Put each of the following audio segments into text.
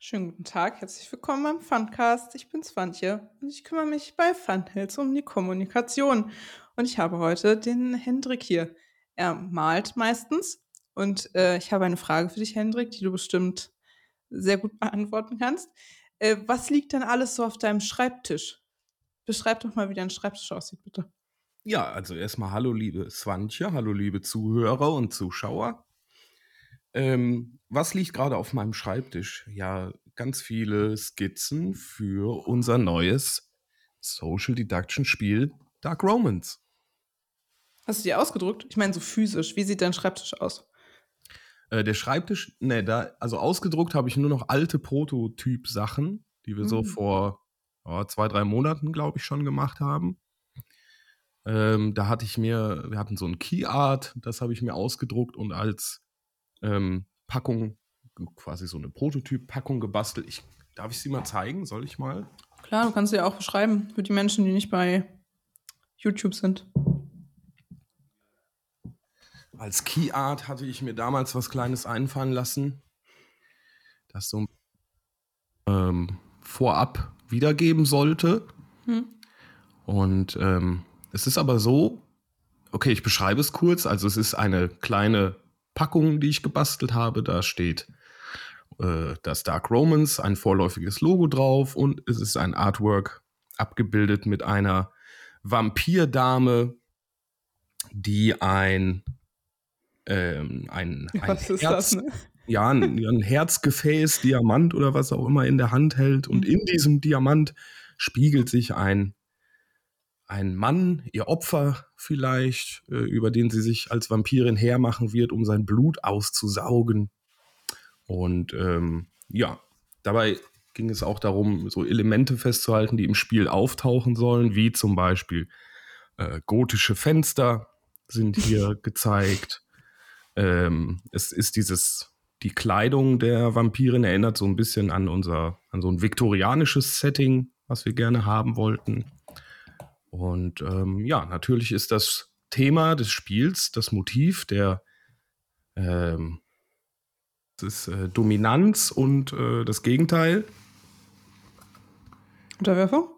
Schönen guten Tag, herzlich willkommen beim Funcast. Ich bin Swantje und ich kümmere mich bei Funhills um die Kommunikation. Und ich habe heute den Hendrik hier. Er malt meistens und äh, ich habe eine Frage für dich, Hendrik, die du bestimmt sehr gut beantworten kannst. Äh, was liegt denn alles so auf deinem Schreibtisch? Beschreib doch mal, wie dein Schreibtisch aussieht, bitte. Ja, also erstmal hallo liebe Swantje, hallo liebe Zuhörer und Zuschauer. Ähm, was liegt gerade auf meinem Schreibtisch? Ja, ganz viele Skizzen für unser neues Social Deduction Spiel Dark Romans. Hast du die ausgedruckt? Ich meine so physisch. Wie sieht dein Schreibtisch aus? Äh, der Schreibtisch, ne, da, also ausgedruckt habe ich nur noch alte Prototyp-Sachen, die wir mhm. so vor oh, zwei, drei Monaten, glaube ich, schon gemacht haben. Ähm, da hatte ich mir, wir hatten so ein Key Art, das habe ich mir ausgedruckt und als ähm, Packung, quasi so eine Prototyp-Packung gebastelt. Ich, darf ich sie mal zeigen? Soll ich mal? Klar, du kannst sie ja auch beschreiben für die Menschen, die nicht bei YouTube sind. Als Key Art hatte ich mir damals was Kleines einfallen lassen, das so ähm, vorab wiedergeben sollte. Hm. Und ähm, es ist aber so, okay, ich beschreibe es kurz. Also es ist eine kleine Packung, die ich gebastelt habe. Da steht äh, das Dark Romans, ein vorläufiges Logo drauf und es ist ein Artwork abgebildet mit einer Vampirdame, die ein ähm, ein, ein was Herz, das, ne? ja, ein, ein Herzgefäß, Diamant oder was auch immer in der Hand hält und mhm. in diesem Diamant spiegelt sich ein ein Mann, ihr Opfer vielleicht, äh, über den sie sich als Vampirin hermachen wird, um sein Blut auszusaugen. Und ähm, ja, dabei ging es auch darum, so Elemente festzuhalten, die im Spiel auftauchen sollen, wie zum Beispiel äh, gotische Fenster sind hier gezeigt. Ähm, es ist dieses, die Kleidung der Vampirin erinnert so ein bisschen an unser, an so ein viktorianisches Setting, was wir gerne haben wollten. Und ähm, ja, natürlich ist das Thema des Spiels, das Motiv der ähm, das ist, äh, Dominanz und äh, das Gegenteil. Unterwerfung?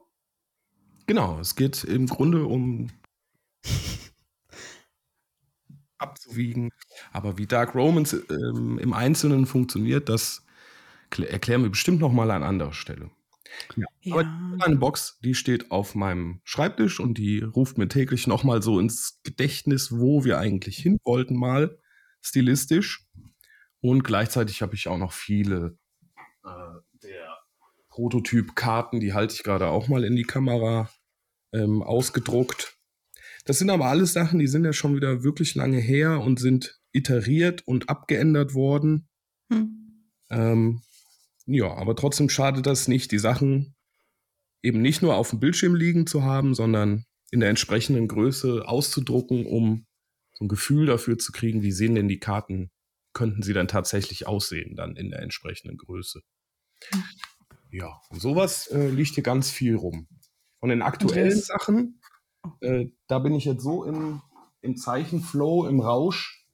Genau, es geht im Grunde um abzuwiegen. Aber wie Dark Romans ähm, im Einzelnen funktioniert, das erklären wir bestimmt noch mal an anderer Stelle. Ja. ja. Aber eine Box, die steht auf meinem Schreibtisch und die ruft mir täglich noch mal so ins Gedächtnis, wo wir eigentlich hin wollten mal stilistisch. Und gleichzeitig habe ich auch noch viele äh, der Prototyp-Karten, die halte ich gerade auch mal in die Kamera ähm, ausgedruckt. Das sind aber alles Sachen, die sind ja schon wieder wirklich lange her und sind iteriert und abgeändert worden. Hm. Ähm, ja, aber trotzdem schadet das nicht, die Sachen eben nicht nur auf dem Bildschirm liegen zu haben, sondern in der entsprechenden Größe auszudrucken, um so ein Gefühl dafür zu kriegen, wie sehen denn die Karten, könnten sie dann tatsächlich aussehen, dann in der entsprechenden Größe. Ja, und sowas äh, liegt hier ganz viel rum. Von den aktuellen Sachen, äh, da bin ich jetzt so im, im Zeichenflow, im Rausch,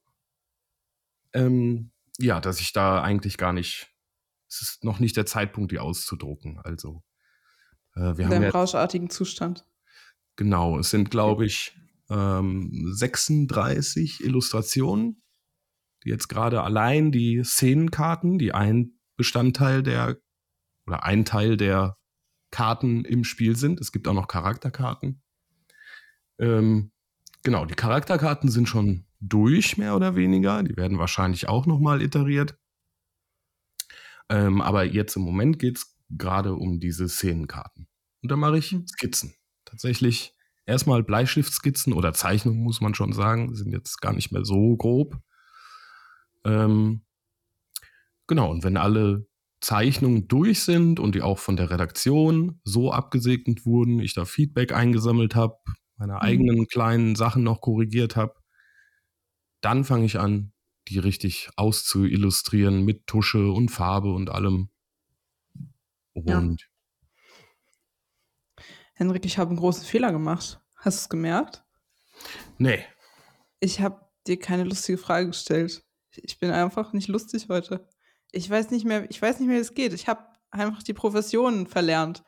ähm, ja, dass ich da eigentlich gar nicht es ist noch nicht der Zeitpunkt, die auszudrucken. Also äh, wir In haben ja, rauschartigen Zustand. Genau, es sind, glaube ich, ähm, 36 Illustrationen, die jetzt gerade allein die Szenenkarten, die ein Bestandteil der oder ein Teil der Karten im Spiel sind. Es gibt auch noch Charakterkarten. Ähm, genau, die Charakterkarten sind schon durch, mehr oder weniger. Die werden wahrscheinlich auch noch mal iteriert. Ähm, aber jetzt im Moment geht's gerade um diese Szenenkarten. Und da mache ich hm. Skizzen. Tatsächlich erstmal Bleistiftskizzen oder Zeichnungen, muss man schon sagen, sind jetzt gar nicht mehr so grob. Ähm, genau, und wenn alle Zeichnungen durch sind und die auch von der Redaktion so abgesegnet wurden, ich da Feedback eingesammelt habe, meine mhm. eigenen kleinen Sachen noch korrigiert habe, dann fange ich an, die richtig auszuillustrieren mit Tusche und Farbe und allem. Und ja. Henrik, ich habe einen großen Fehler gemacht. Hast du es gemerkt? Nee. Ich habe dir keine lustige Frage gestellt. Ich bin einfach nicht lustig heute. Ich weiß nicht mehr, ich weiß nicht mehr, wie es geht. Ich habe einfach die Profession verlernt.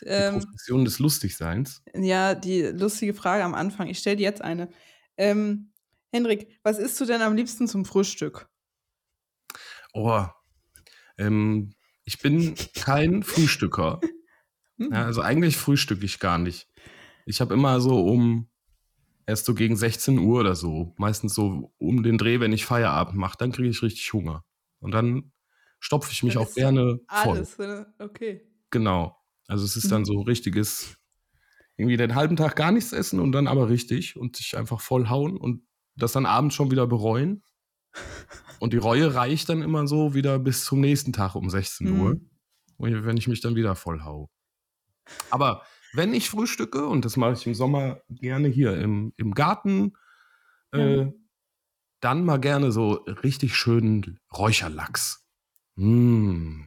Die ähm, Profession des Lustigseins. ja, die lustige Frage am Anfang. Ich stelle dir jetzt eine. Ähm, Hendrik, was isst du denn am liebsten zum Frühstück? Oh, ähm, ich bin kein Frühstücker. Hm. Ja, also eigentlich frühstücke ich gar nicht. Ich habe immer so um erst so gegen 16 Uhr oder so, meistens so um den Dreh, wenn ich Feierabend mache, dann kriege ich richtig Hunger. Und dann stopfe ich mich Dann auch gerne voll. Alles, oder? okay. Genau. Also es ist dann Mhm. so richtiges, irgendwie den halben Tag gar nichts essen und dann aber richtig und sich einfach voll hauen und das dann abends schon wieder bereuen. Und die Reue reicht dann immer so wieder bis zum nächsten Tag um 16 Uhr, Mhm. und wenn ich mich dann wieder voll hau. Aber wenn ich frühstücke, und das mache ich im Sommer gerne hier im, im Garten, äh, Ja. dann mal gerne so richtig schönen Räucherlachs. Mm.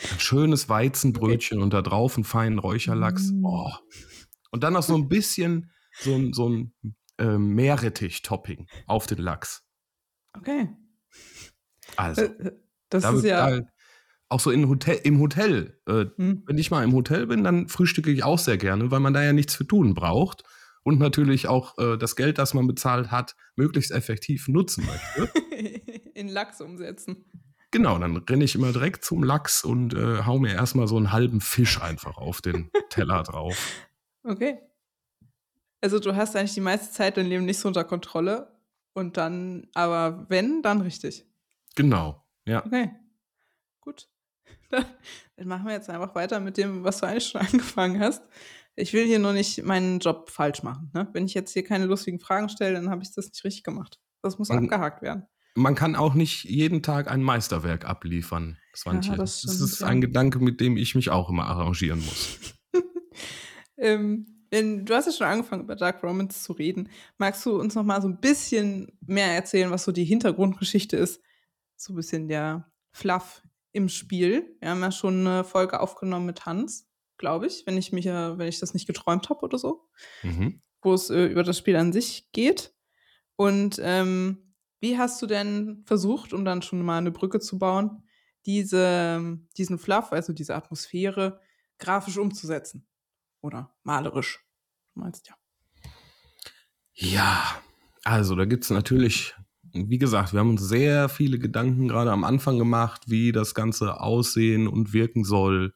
Ein schönes Weizenbrötchen und da drauf einen feinen Räucherlachs. Mm. Oh. Und dann noch so ein bisschen so ein, so ein äh, Meerrettich-Topping auf den Lachs. Okay. Also, Äh, äh, Das da ist ja. da, auch so in Hotel, im Hotel. Äh, Hm. wenn ich mal im Hotel bin, dann frühstücke ich auch sehr gerne, weil man da ja nichts für tun braucht. Und natürlich auch äh, das Geld, das man bezahlt hat, möglichst effektiv nutzen möchte. In Lachs umsetzen. Genau, dann renne ich immer direkt zum Lachs und äh, hau mir erstmal so einen halben Fisch einfach auf den Teller drauf. Okay. Also du hast eigentlich die meiste Zeit dein Leben nicht so unter Kontrolle. Und dann, aber wenn, dann richtig. Genau, ja. Okay. Gut. Dann, dann machen wir jetzt einfach weiter mit dem, was du eigentlich schon angefangen hast. Ich will hier nur nicht meinen Job falsch machen. Ne? Wenn ich jetzt hier keine lustigen Fragen stelle, dann habe ich das nicht richtig gemacht. Das muss Man- abgehakt werden. Man kann auch nicht jeden Tag ein Meisterwerk abliefern, Swantje. Ja, das das, ist ja. ein Gedanke, mit dem ich mich auch immer arrangieren muss. Ähm, wenn, du hast ja schon angefangen, über Dark Romance zu reden. Magst du uns noch mal so ein bisschen mehr erzählen, was so die Hintergrundgeschichte ist? So ein bisschen der Fluff im Spiel. Wir haben ja schon eine Folge aufgenommen mit Hans, glaube ich, wenn ich mich, äh, wenn ich das nicht geträumt habe oder so, Mhm. wo es äh, über das Spiel an sich geht. Und ähm, wie hast du denn versucht, um dann schon mal eine Brücke zu bauen, diese, diesen Fluff, also diese Atmosphäre, grafisch umzusetzen? Oder malerisch. Du meinst ja. Ja, also da gibt es natürlich, wie gesagt, wir haben uns sehr viele Gedanken gerade am Anfang gemacht, wie das Ganze aussehen und wirken soll.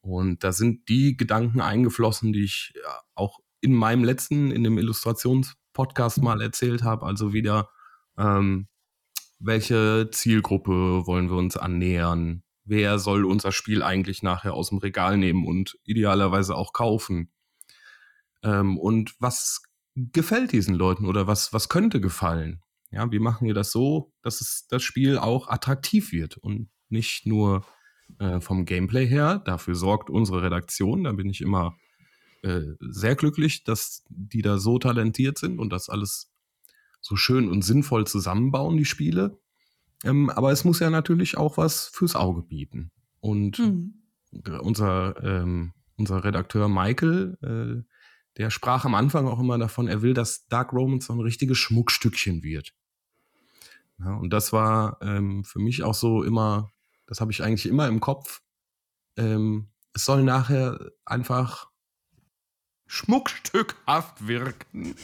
Und da sind die Gedanken eingeflossen, die ich ja, auch in meinem letzten, in dem Illustrationspodcast mal erzählt habe. Also wieder, ähm, welche Zielgruppe wollen wir uns annähern? Wer soll unser Spiel eigentlich nachher aus dem Regal nehmen und idealerweise auch kaufen? Ähm, und was gefällt diesen Leuten oder was, was könnte gefallen? Ja, wie machen wir das so, dass es das Spiel auch attraktiv wird und nicht nur äh, vom Gameplay her. Dafür sorgt unsere Redaktion. Da bin ich immer äh, sehr glücklich, dass die da so talentiert sind und das alles so schön und sinnvoll zusammenbauen, die Spiele. Ähm, aber es muss ja natürlich auch was fürs Auge bieten. Und Mhm. unser, ähm, unser Redakteur Michael, äh, der sprach am Anfang auch immer davon, er will, dass Dark Romans so ein richtiges Schmuckstückchen wird. Ja, und das war ähm, für mich auch so immer, das habe ich eigentlich immer im Kopf. Ähm, es soll nachher einfach schmuckstückhaft wirken.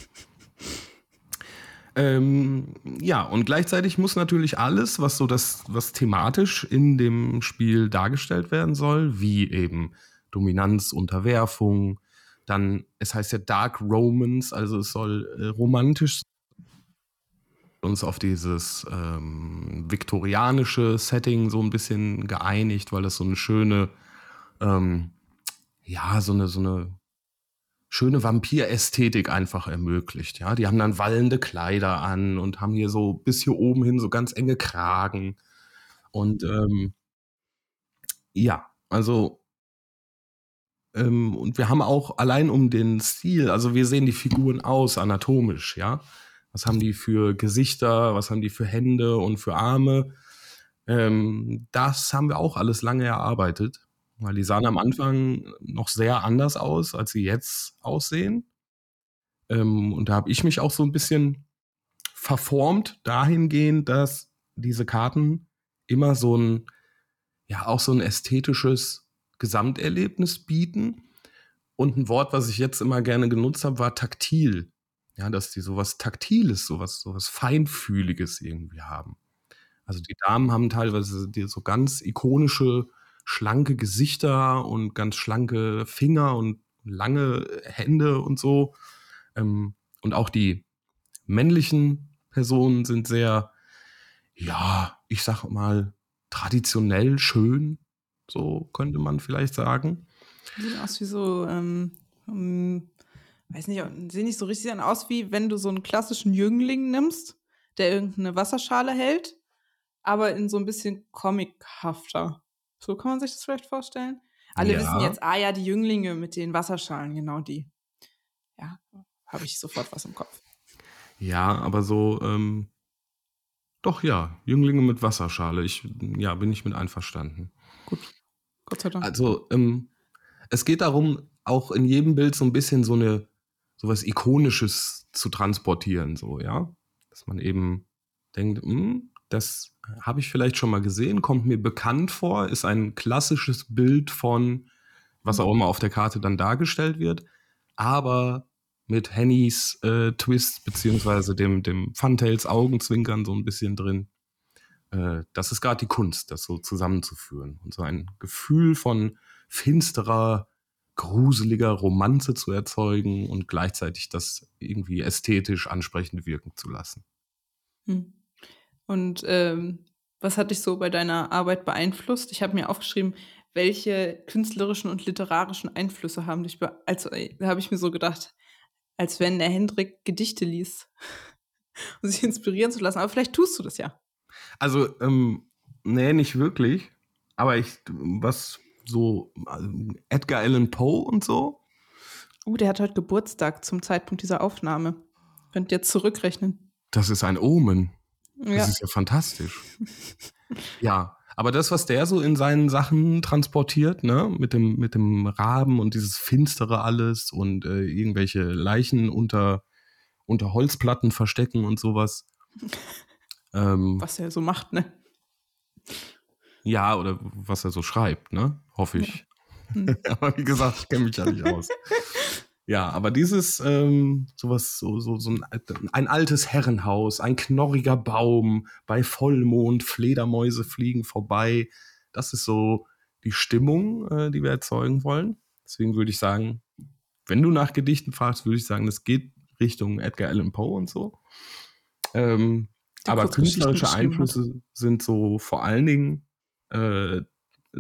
Ähm, ja, und gleichzeitig muss natürlich alles, was so das, was thematisch in dem Spiel dargestellt werden soll, wie eben Dominanz, Unterwerfung, dann, es heißt ja Dark Romance, also es soll äh, romantisch uns auf dieses ähm, viktorianische Setting so ein bisschen geeinigt, weil das so eine schöne, ähm, ja, so eine, so eine schöne Vampirästhetik einfach ermöglicht. Ja, die haben dann wallende Kleider an und haben hier so bis hier oben hin so ganz enge Kragen. Und ähm, ja, also ähm, und wir haben auch allein um den Stil, also wir sehen die Figuren aus anatomisch, ja. Was haben die für Gesichter, was haben die für Hände und für Arme? Ähm, das haben wir auch alles lange erarbeitet, weil die sahen am Anfang noch sehr anders aus, als sie jetzt aussehen. Ähm, und da habe ich mich auch so ein bisschen verformt dahingehend, dass diese Karten immer so ein, ja, auch so ein ästhetisches Gesamterlebnis bieten. Und ein Wort, was ich jetzt immer gerne genutzt habe, war taktil. Ja, dass die sowas Taktiles, sowas, sowas Feinfühliges irgendwie haben. Also die Damen haben teilweise so ganz ikonische, schlanke Gesichter und ganz schlanke Finger und lange Hände und so. Ähm, und auch die männlichen Personen sind sehr, ja, ich sag mal, traditionell schön, so könnte man vielleicht sagen. Sehen aus wie so, ähm, um, weiß nicht, sehen nicht so richtig aus, wie wenn du so einen klassischen Jüngling nimmst, der irgendeine Wasserschale hält, aber in so ein bisschen comichafter. So kann man sich das vielleicht vorstellen. Alle ja. wissen jetzt, ah ja, die Jünglinge mit den Wasserschalen, genau die. Ja, habe ich sofort was im Kopf. Ja, aber so, ähm, doch ja, Jünglinge mit Wasserschale. Ich, ja, bin ich mit einverstanden. Gut. Gott sei Dank. Also, ähm, es geht darum, auch in jedem Bild so ein bisschen so eine, so was Ikonisches zu transportieren, so, ja. Dass man eben denkt, hm, das habe ich vielleicht schon mal gesehen, kommt mir bekannt vor, ist ein klassisches Bild von, was auch immer auf der Karte dann dargestellt wird, aber mit Hennys äh, Twist beziehungsweise dem, dem Funtails Augenzwinkern so ein bisschen drin. Äh, das ist gerade die Kunst, das so zusammenzuführen und so ein Gefühl von finsterer, gruseliger Romanze zu erzeugen und gleichzeitig das irgendwie ästhetisch ansprechend wirken zu lassen. Hm. Und ähm, was hat dich so bei deiner Arbeit beeinflusst? Ich habe mir aufgeschrieben, welche künstlerischen und literarischen Einflüsse haben dich beeinflusst? Also, äh, habe ich mir so gedacht, als wenn der Hendrik Gedichte liest, um sich inspirieren zu lassen. Aber vielleicht tust du das ja. Also, ähm, nee, nicht wirklich. Aber ich, was so also Edgar Allan Poe und so. Oh, der hat heute Geburtstag zum Zeitpunkt dieser Aufnahme. Könnt ihr zurückrechnen. Das ist ein Omen. Das ja. ist ja fantastisch. ja, aber das, was der so in seinen Sachen transportiert, ne, mit dem, mit dem Raben und dieses Finstere alles und äh, irgendwelche Leichen unter, unter Holzplatten verstecken und sowas. ähm, was er so macht, ne? Ja, oder was er so schreibt, ne? Hoffe ich. Ja. Hm. aber wie gesagt, ich kenne mich ja nicht aus. Ja, aber dieses ähm, sowas, so, so, so ein, ein, altes Herrenhaus, ein knorriger Baum, bei Vollmond, Fledermäuse fliegen vorbei. Das ist so die Stimmung, äh, die wir erzeugen wollen. Deswegen würde ich sagen, wenn du nach Gedichten fragst, würde ich sagen, das geht Richtung Edgar Allan Poe und so. Ähm, aber künstlerische Einflüsse sind so vor allen Dingen äh,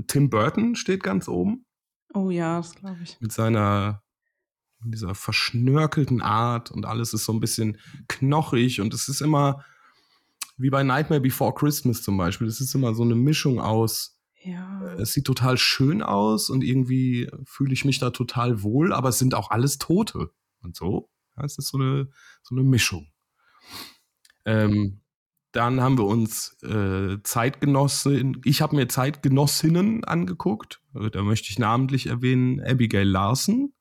Tim Burton steht ganz oben. Oh ja, das glaube ich. Mit seiner in dieser verschnörkelten Art und alles ist so ein bisschen knochig und es ist immer wie bei Nightmare Before Christmas zum Beispiel. Es ist immer so eine Mischung aus. Ja. Äh, es sieht total schön aus und irgendwie fühle ich mich da total wohl, aber es sind auch alles Tote und so. Ja, es ist so eine, so eine Mischung. Ähm, dann haben wir uns äh, Zeitgenossinnen, ich habe mir Zeitgenossinnen angeguckt. Da möchte ich namentlich erwähnen Abigail Larson,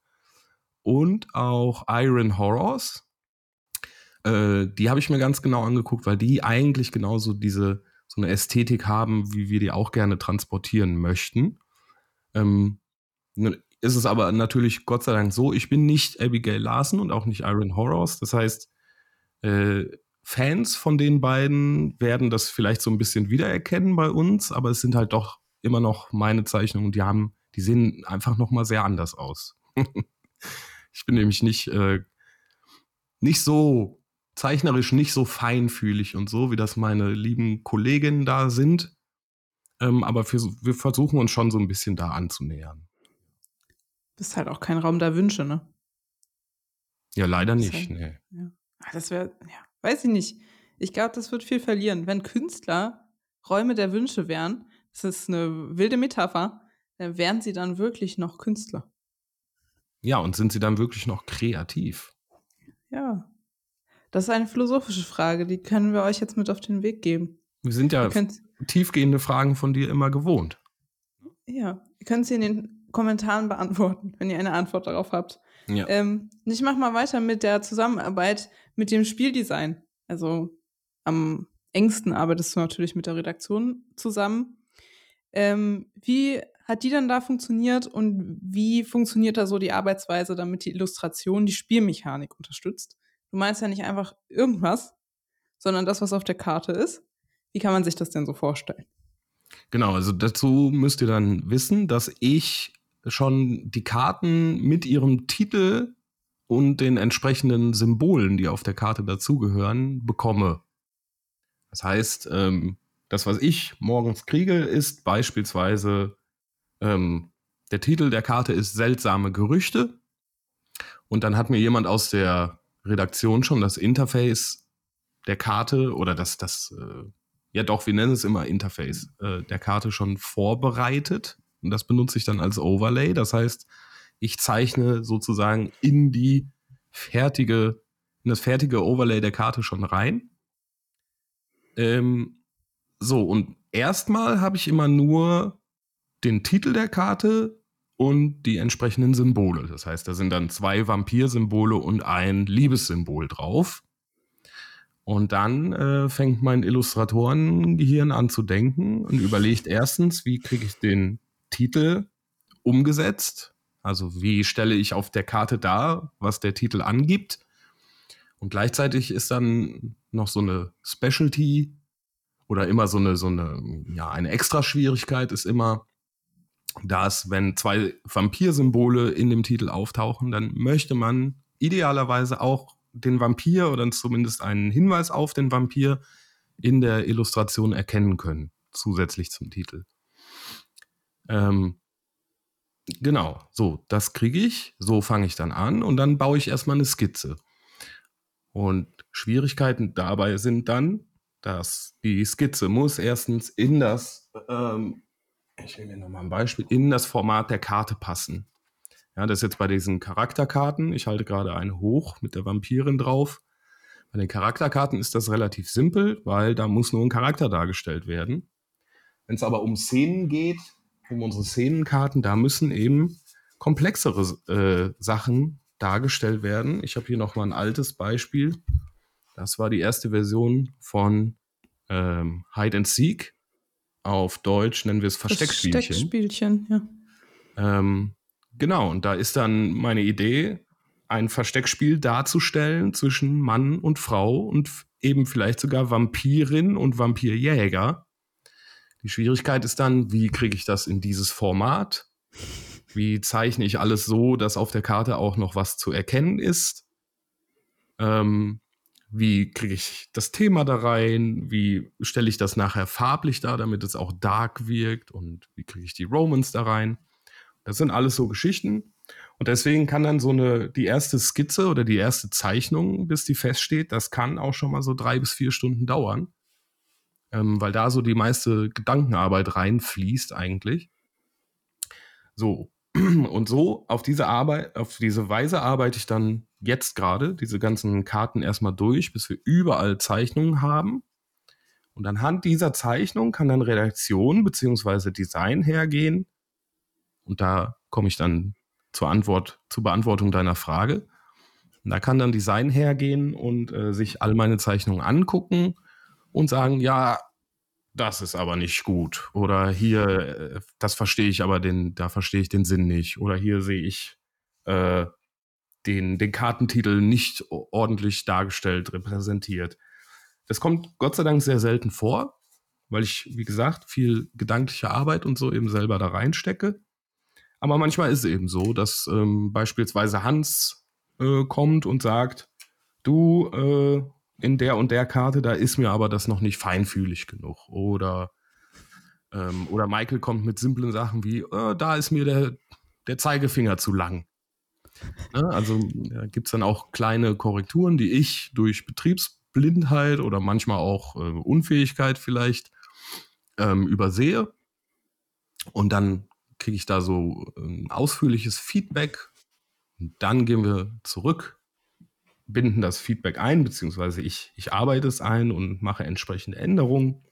und auch Iron Horrors. Äh, die habe ich mir ganz genau angeguckt, weil die eigentlich genauso diese so eine Ästhetik haben, wie wir die auch gerne transportieren möchten. Ähm, ist es aber natürlich Gott sei Dank so, ich bin nicht Abigail Larson und auch nicht Iron Horrors. Das heißt, äh, Fans von den beiden werden das vielleicht so ein bisschen wiedererkennen bei uns, aber es sind halt doch immer noch meine Zeichnungen, die haben, die sehen einfach noch mal sehr anders aus. Ich bin nämlich nicht, äh, nicht so zeichnerisch, nicht so feinfühlig und so, wie das meine lieben Kolleginnen da sind. Ähm, aber für, wir versuchen uns schon so ein bisschen da anzunähern. Das ist halt auch kein Raum der Wünsche, ne? Ja, leider nicht, halt, nee. Ja. Ah, das wäre, ja, weiß ich nicht. Ich glaube, das wird viel verlieren. Wenn Künstler Räume der Wünsche wären, das ist eine wilde Metapher, dann wären sie dann wirklich noch Künstler. Ja, und sind sie dann wirklich noch kreativ? Ja. Das ist eine philosophische Frage, die können wir euch jetzt mit auf den Weg geben. Wir sind ja tiefgehende Fragen von dir immer gewohnt. Ja, ihr könnt sie in den Kommentaren beantworten, wenn ihr eine Antwort darauf habt. Ja. Ähm, ich mache mal weiter mit der Zusammenarbeit mit dem Spieldesign. Also am engsten arbeitest du natürlich mit der Redaktion zusammen. Ähm, wie hat die dann da funktioniert und wie funktioniert da so die Arbeitsweise, damit die Illustration die Spielmechanik unterstützt? Du meinst ja nicht einfach irgendwas, sondern das, was auf der Karte ist. Wie kann man sich das denn so vorstellen? Genau, also dazu müsst ihr dann wissen, dass ich schon die Karten mit ihrem Titel und den entsprechenden Symbolen, die auf der Karte dazugehören, bekomme. Das heißt, ähm, das, was ich morgens kriege, ist beispielsweise ähm, der Titel der Karte ist Seltsame Gerüchte. Und dann hat mir jemand aus der Redaktion schon das Interface der Karte oder das, das äh, ja doch, wir nennen es immer Interface äh, der Karte schon vorbereitet. Und das benutze ich dann als Overlay. Das heißt, ich zeichne sozusagen in die fertige, in das fertige Overlay der Karte schon rein. Ähm, so, und erstmal habe ich immer nur den Titel der Karte und die entsprechenden Symbole. Das heißt, da sind dann zwei Vampir-Symbole und ein Liebessymbol drauf. Und dann äh, fängt mein Illustratorengehirn an zu denken und überlegt erstens, wie kriege ich den Titel umgesetzt? Also wie stelle ich auf der Karte dar, was der Titel angibt? Und gleichzeitig ist dann noch so eine Specialty oder immer so eine, so eine, ja, eine Extra-Schwierigkeit ist immer, dass wenn zwei Vampir-Symbole in dem Titel auftauchen, dann möchte man idealerweise auch den Vampir oder zumindest einen Hinweis auf den Vampir in der Illustration erkennen können, zusätzlich zum Titel. Ähm, genau, so, das kriege ich, so fange ich dann an und dann baue ich erstmal eine Skizze. Und Schwierigkeiten dabei sind dann, dass die Skizze muss erstens in das, ähm, ich will mir nochmal ein Beispiel, in das Format der Karte passen. Ja, das ist jetzt bei diesen Charakterkarten. Ich halte gerade eine hoch mit der Vampirin drauf. Bei den Charakterkarten ist das relativ simpel, weil da muss nur ein Charakter dargestellt werden. Wenn es aber um Szenen geht, um unsere Szenenkarten, da müssen eben komplexere äh, Sachen dargestellt werden. Ich habe hier noch mal ein altes Beispiel. Das war die erste Version von ähm, Hide and Seek. Auf Deutsch nennen wir es Versteckspielchen. Versteckspielchen, ja. Ähm, Genau, und da ist dann meine Idee, ein Versteckspiel darzustellen zwischen Mann und Frau und eben vielleicht sogar Vampirin und Vampirjäger. Die Schwierigkeit ist dann, wie kriege ich das in dieses Format? Wie zeichne ich alles so, dass auf der Karte auch noch was zu erkennen ist? Ähm, wie kriege ich das Thema da rein? Wie stelle ich das nachher farblich da, damit es auch dark wirkt? Und wie kriege ich die Romans da rein? Das sind alles so Geschichten. Und deswegen kann dann so eine, die erste Skizze oder die erste Zeichnung, bis die feststeht, das kann auch schon mal so drei bis vier Stunden dauern. Ähm, weil da so die meiste Gedankenarbeit reinfließt eigentlich. So. Und so auf diese Arbeit, auf diese Weise arbeite ich dann jetzt gerade diese ganzen Karten erstmal durch, bis wir überall Zeichnungen haben. Und anhand dieser Zeichnung kann dann Redaktion bzw. Design hergehen und da komme ich dann zur Antwort, zur Beantwortung deiner Frage. Und da kann dann Design hergehen und äh, sich all meine Zeichnungen angucken und sagen, ja, das ist aber nicht gut. Oder hier, äh, das verstehe ich aber den, da verstehe ich den Sinn nicht. Oder hier sehe ich äh, den, den Kartentitel nicht ordentlich dargestellt, repräsentiert. Das kommt Gott sei Dank sehr selten vor, weil ich, wie gesagt, viel gedankliche Arbeit und so eben selber da reinstecke. Aber manchmal ist es eben so, dass ähm, beispielsweise Hans äh, kommt und sagt, du, äh, in der und der Karte, da ist mir aber das noch nicht feinfühlig genug. Oder, ähm, oder Michael kommt mit simplen Sachen wie, äh, da ist mir der, der Zeigefinger zu lang. Ne? Also da gibt es dann auch kleine Korrekturen, die ich durch Betriebsblindheit oder manchmal auch äh, Unfähigkeit vielleicht ähm, übersehe. Und dann kriege ich da so ein ausführliches Feedback. Und dann gehen wir zurück, binden das Feedback ein, beziehungsweise ich, ich arbeite es ein und mache entsprechende Änderungen.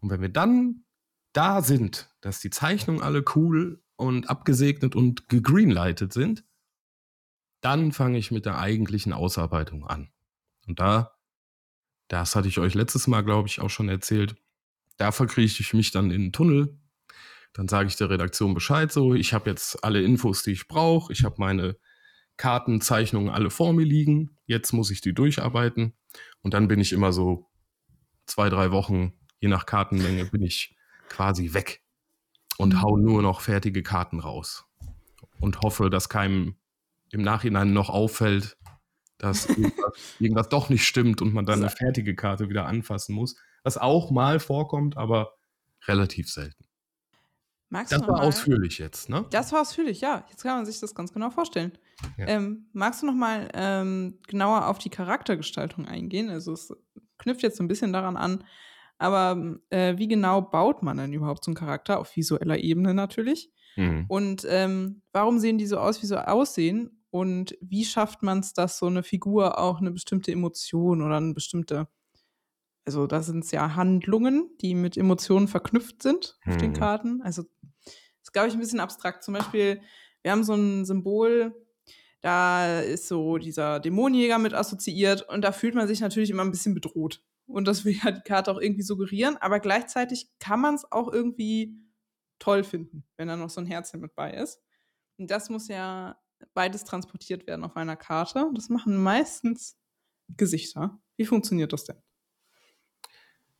Und wenn wir dann da sind, dass die Zeichnungen alle cool und abgesegnet und gegreenlightet sind, dann fange ich mit der eigentlichen Ausarbeitung an. Und da, Das hatte ich euch letztes Mal, glaube ich, auch schon erzählt. Da verkrieche ich mich dann in den Tunnel. Dann sage ich der Redaktion Bescheid so, ich habe jetzt alle Infos, die ich brauche. Ich habe meine Kartenzeichnungen alle vor mir liegen. Jetzt muss ich die durcharbeiten. Und dann bin ich immer so zwei, drei Wochen, je nach Kartenmenge, bin ich quasi weg und mhm. hau nur noch fertige Karten raus. Und hoffe, dass keinem im Nachhinein noch auffällt, dass irgendwas, irgendwas doch nicht stimmt und man dann eine fertige Karte wieder anfassen muss. Was auch mal vorkommt, aber relativ selten. Magst das war ausführlich jetzt, ne? Das war ausführlich, ja. Jetzt kann man sich das ganz genau vorstellen. Ja. Ähm, magst du noch mal ähm, genauer auf die Charaktergestaltung eingehen? Also es knüpft jetzt so ein bisschen daran an, aber äh, wie genau baut man denn überhaupt so einen Charakter? Auf visueller Ebene natürlich. Mhm. Und ähm, warum sehen die so aus, wie sie aussehen? Und wie schafft man es, dass so eine Figur auch eine bestimmte Emotion oder eine bestimmte, also da sind es ja Handlungen, die mit Emotionen verknüpft sind auf den mhm. Karten. Also das ist, glaube ich, ein bisschen abstrakt. Zum Beispiel, wir haben so ein Symbol, da ist so dieser Dämonenjäger mit assoziiert und da fühlt man sich natürlich immer ein bisschen bedroht. Und das will ja die Karte auch irgendwie suggerieren, aber gleichzeitig kann man es auch irgendwie toll finden, wenn da noch so ein Herzchen mit bei ist. Und das muss ja beides transportiert werden auf einer Karte. Das machen meistens Gesichter. Wie funktioniert das denn?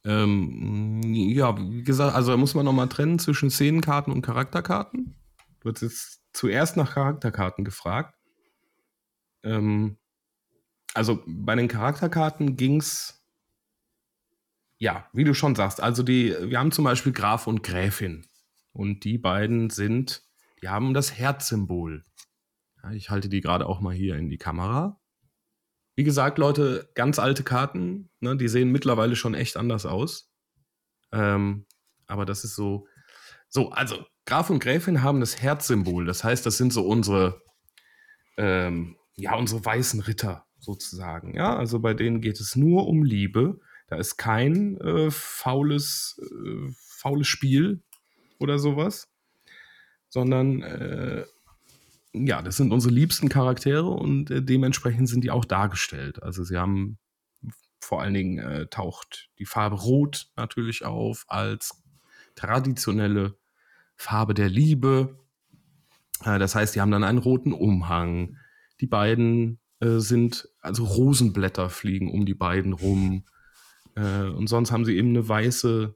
Ähm, ja, wie gesagt, also da muss man nochmal trennen zwischen Szenenkarten und Charakterkarten. Du hast jetzt zuerst nach Charakterkarten gefragt. Ähm, also bei den Charakterkarten ging es ja, wie du schon sagst, also die, wir haben zum Beispiel Graf und Gräfin. Und die beiden sind, die haben das Herzsymbol. Ja, ich halte die gerade auch mal hier in die Kamera. Wie gesagt, Leute, ganz alte Karten, ne, die sehen mittlerweile schon echt anders aus. Ähm, aber das ist so. So, also Graf und Gräfin haben das Herzsymbol. Das heißt, das sind so unsere, ähm, ja, unsere weißen Ritter sozusagen. Ja, also bei denen geht es nur um Liebe. Da ist kein äh, faules, äh, faules Spiel oder sowas, sondern äh, ja, das sind unsere liebsten Charaktere und äh, dementsprechend sind die auch dargestellt. Also sie haben vor allen Dingen äh, taucht die Farbe Rot natürlich auf als traditionelle Farbe der Liebe. Äh, das heißt, die haben dann einen roten Umhang. Die beiden sind, also Rosenblätter fliegen um die beiden rum. Äh, und sonst haben sie eben eine weiße,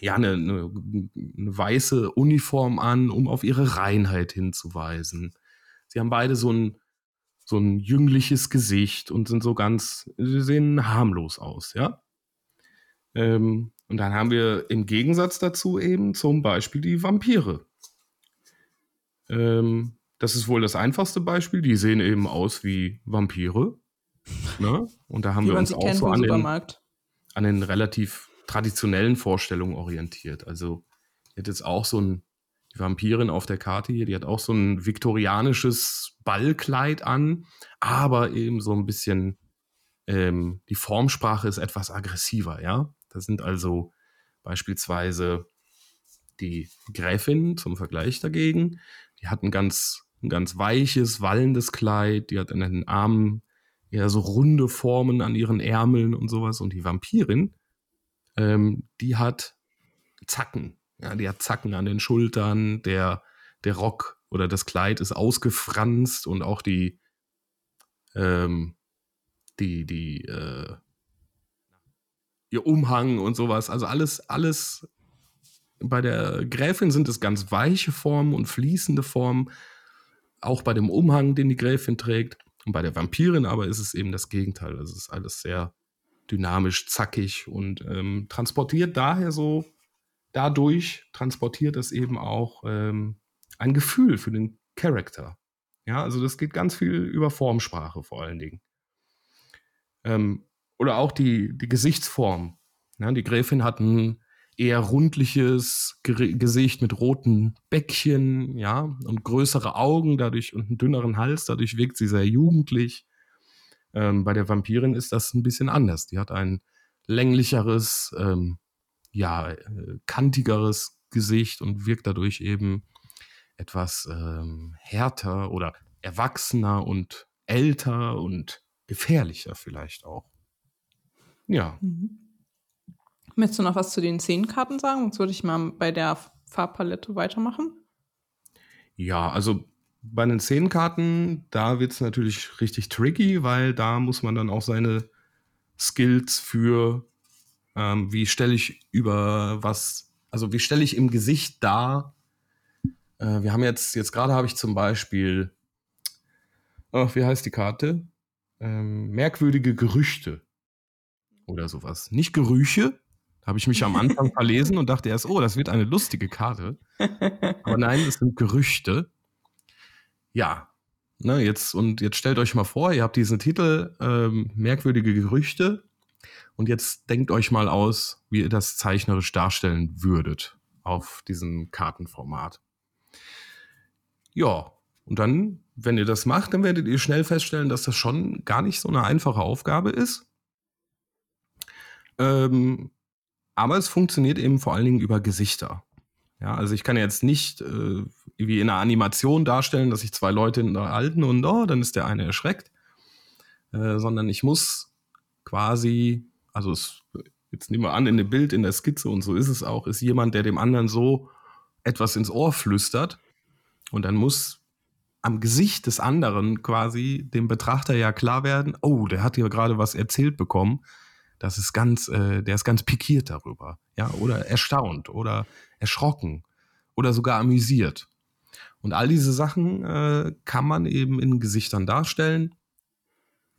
ja, eine, eine, eine, weiße Uniform an, um auf ihre Reinheit hinzuweisen. Sie haben beide so ein, so ein jüngliches Gesicht und sind so ganz, sie sehen harmlos aus, ja. Ähm, und dann haben wir im Gegensatz dazu eben zum Beispiel die Vampire. Ähm, das ist wohl das einfachste Beispiel. Die sehen eben aus wie Vampire. Ne? Und da haben Wie wir uns auch so an den, an den relativ traditionellen Vorstellungen orientiert. Also, die hat jetzt auch so ein, die Vampirin auf der Karte hier, die hat auch so ein viktorianisches Ballkleid an, aber eben so ein bisschen, ähm, die Formsprache ist etwas aggressiver, ja. Das sind also beispielsweise die Gräfin zum Vergleich dagegen. Die hat ein ganz, ein ganz weiches, wallendes Kleid, die hat in den Armen eher so runde Formen an ihren Ärmeln und sowas. Und die Vampirin, ähm, die hat Zacken. Ja, die hat Zacken an den Schultern, der, der Rock oder das Kleid ist ausgefranst und auch die, ähm, die, die, äh, ihr Umhang und sowas. Also alles, alles bei der Gräfin sind es ganz weiche Formen und fließende Formen. Auch bei dem Umhang, den die Gräfin trägt. Und bei der Vampirin aber ist es eben das Gegenteil. Also es ist alles sehr dynamisch, zackig und ähm, transportiert daher so, dadurch transportiert es eben auch ähm, ein Gefühl für den Charakter. Ja, also das geht ganz viel über Formsprache vor allen Dingen. Ähm, oder auch die, die Gesichtsform. Ja, die Gräfin hat ein eher rundliches Gesicht mit roten Bäckchen, ja, und größere Augen dadurch und einen dünneren Hals, dadurch wirkt sie sehr jugendlich. Ähm, bei der Vampirin ist das ein bisschen anders. Die hat ein länglicheres, ähm, ja, äh, kantigeres Gesicht und wirkt dadurch eben etwas ähm, härter oder erwachsener und älter und gefährlicher vielleicht auch. Ja. Mhm. Möchtest du noch was zu den Szenenkarten sagen? Sonst würde ich mal bei der Farbpalette weitermachen. Ja, also bei den Szenenkarten, da wird es natürlich richtig tricky, weil da muss man dann auch seine Skills für, ähm, wie stelle ich über was, also wie stelle ich im Gesicht dar. Äh, wir haben jetzt, jetzt gerade habe ich zum Beispiel, ach, wie heißt die Karte? Ähm, merkwürdige Gerüchte oder sowas. Nicht Gerüche, habe ich mich am Anfang verlesen und dachte erst, oh, das wird eine lustige Karte. Aber nein, das sind Gerüchte. Ja, ne, jetzt und jetzt stellt euch mal vor, ihr habt diesen Titel ähm, merkwürdige Gerüchte und jetzt denkt euch mal aus, wie ihr das zeichnerisch darstellen würdet auf diesem Kartenformat. Ja, und dann, wenn ihr das macht, dann werdet ihr schnell feststellen, dass das schon gar nicht so eine einfache Aufgabe ist. Ähm, aber es funktioniert eben vor allen Dingen über Gesichter. Ja, also ich kann jetzt nicht äh, wie in einer Animation darstellen, dass sich zwei Leute unterhalten und oh, dann ist der eine erschreckt, äh, sondern ich muss quasi, also es, jetzt nehmen wir an, in dem Bild, in der Skizze und so ist es auch, ist jemand, der dem anderen so etwas ins Ohr flüstert. Und dann muss am Gesicht des anderen quasi dem Betrachter ja klar werden, oh, der hat hier gerade was erzählt bekommen das ist ganz, äh, der ist ganz pikiert darüber, ja, oder erstaunt oder erschrocken oder sogar amüsiert. Und all diese Sachen äh, kann man eben in Gesichtern darstellen.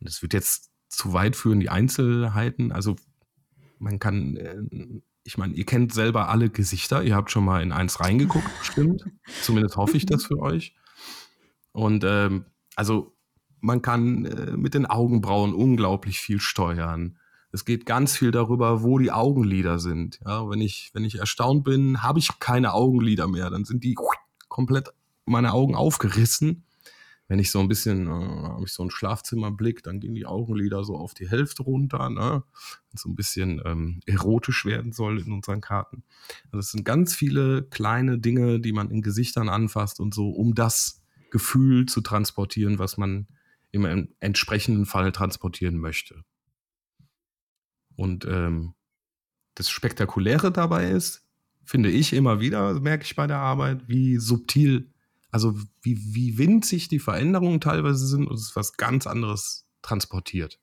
Und es wird jetzt zu weit führen, die Einzelheiten. Also man kann, äh, ich meine, ihr kennt selber alle Gesichter. Ihr habt schon mal in eins reingeguckt, bestimmt. Zumindest hoffe ich das für euch. Und ähm, also man kann äh, mit den Augenbrauen unglaublich viel steuern. Es geht ganz viel darüber, wo die Augenlider sind. Ja, wenn ich, wenn ich erstaunt bin, habe ich keine Augenlider mehr. Dann sind die komplett meine Augen aufgerissen. Wenn ich so ein bisschen, äh, habe ich so einen Schlafzimmerblick, dann gehen die Augenlider so auf die Hälfte runter, ne? Wenn so ein bisschen ähm, erotisch werden soll in unseren Karten. Also es sind ganz viele kleine Dinge, die man in Gesichtern anfasst und so, um das Gefühl zu transportieren, was man im entsprechenden Fall transportieren möchte. Und ähm, das Spektakuläre dabei ist, finde ich immer wieder, merke ich bei der Arbeit, wie subtil, also wie, wie winzig die Veränderungen teilweise sind und es ist was ganz anderes transportiert.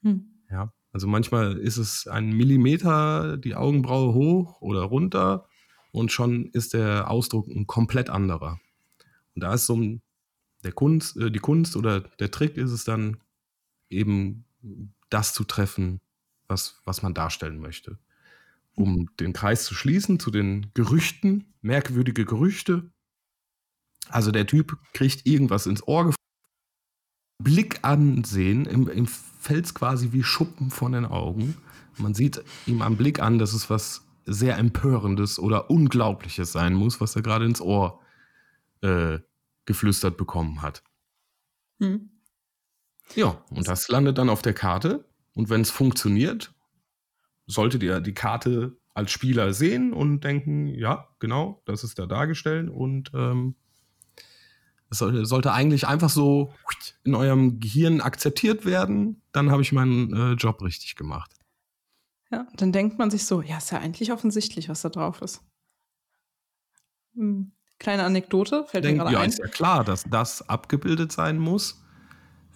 Hm. Ja, also manchmal ist es ein Millimeter die Augenbraue hoch oder runter und schon ist der Ausdruck ein komplett anderer. Und da ist so ein, der Kunst, äh, die Kunst oder der Trick ist es dann eben das zu treffen, was, was man darstellen möchte. Um den Kreis zu schließen zu den Gerüchten, merkwürdige Gerüchte. Also der Typ kriegt irgendwas ins Ohr Blick ansehen, im, im fällt quasi wie Schuppen von den Augen. Man sieht ihm am Blick an, dass es was sehr Empörendes oder Unglaubliches sein muss, was er gerade ins Ohr äh, geflüstert bekommen hat. Hm. Ja, und das landet dann auf der Karte und wenn es funktioniert, solltet ihr die Karte als Spieler sehen und denken, ja, genau, das ist da dargestellt und ähm, es sollte eigentlich einfach so in eurem Gehirn akzeptiert werden, dann habe ich meinen äh, Job richtig gemacht. Ja, dann denkt man sich so, ja, ist ja eigentlich offensichtlich, was da drauf ist. Hm, kleine Anekdote, fällt Denk, mir gerade ja, ein. Ja, ist ja klar, dass das abgebildet sein muss.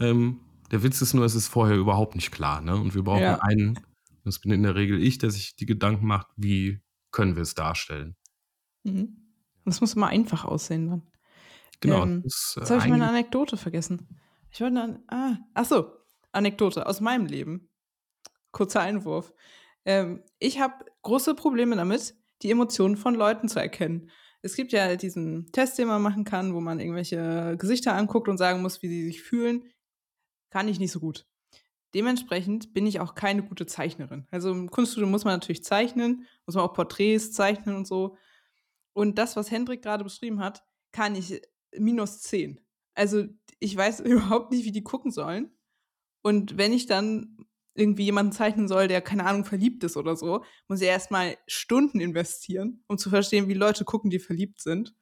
Ähm, der Witz ist nur, es ist vorher überhaupt nicht klar. Ne? Und wir brauchen ja. einen, das bin in der Regel ich, der sich die Gedanken macht, wie können wir es darstellen. Mhm. Das muss immer einfach aussehen dann. Genau. Ähm, das, äh, jetzt habe ich meine Anekdote vergessen. Ich wollte eine, ah, ach so, Anekdote aus meinem Leben. Kurzer Einwurf. Ähm, ich habe große Probleme damit, die Emotionen von Leuten zu erkennen. Es gibt ja diesen Test, den man machen kann, wo man irgendwelche Gesichter anguckt und sagen muss, wie sie sich fühlen kann ich nicht so gut. Dementsprechend bin ich auch keine gute Zeichnerin. Also im Kunststudium muss man natürlich zeichnen, muss man auch Porträts zeichnen und so. Und das, was Hendrik gerade beschrieben hat, kann ich minus 10. Also ich weiß überhaupt nicht, wie die gucken sollen. Und wenn ich dann irgendwie jemanden zeichnen soll, der keine Ahnung verliebt ist oder so, muss ich erstmal Stunden investieren, um zu verstehen, wie Leute gucken, die verliebt sind.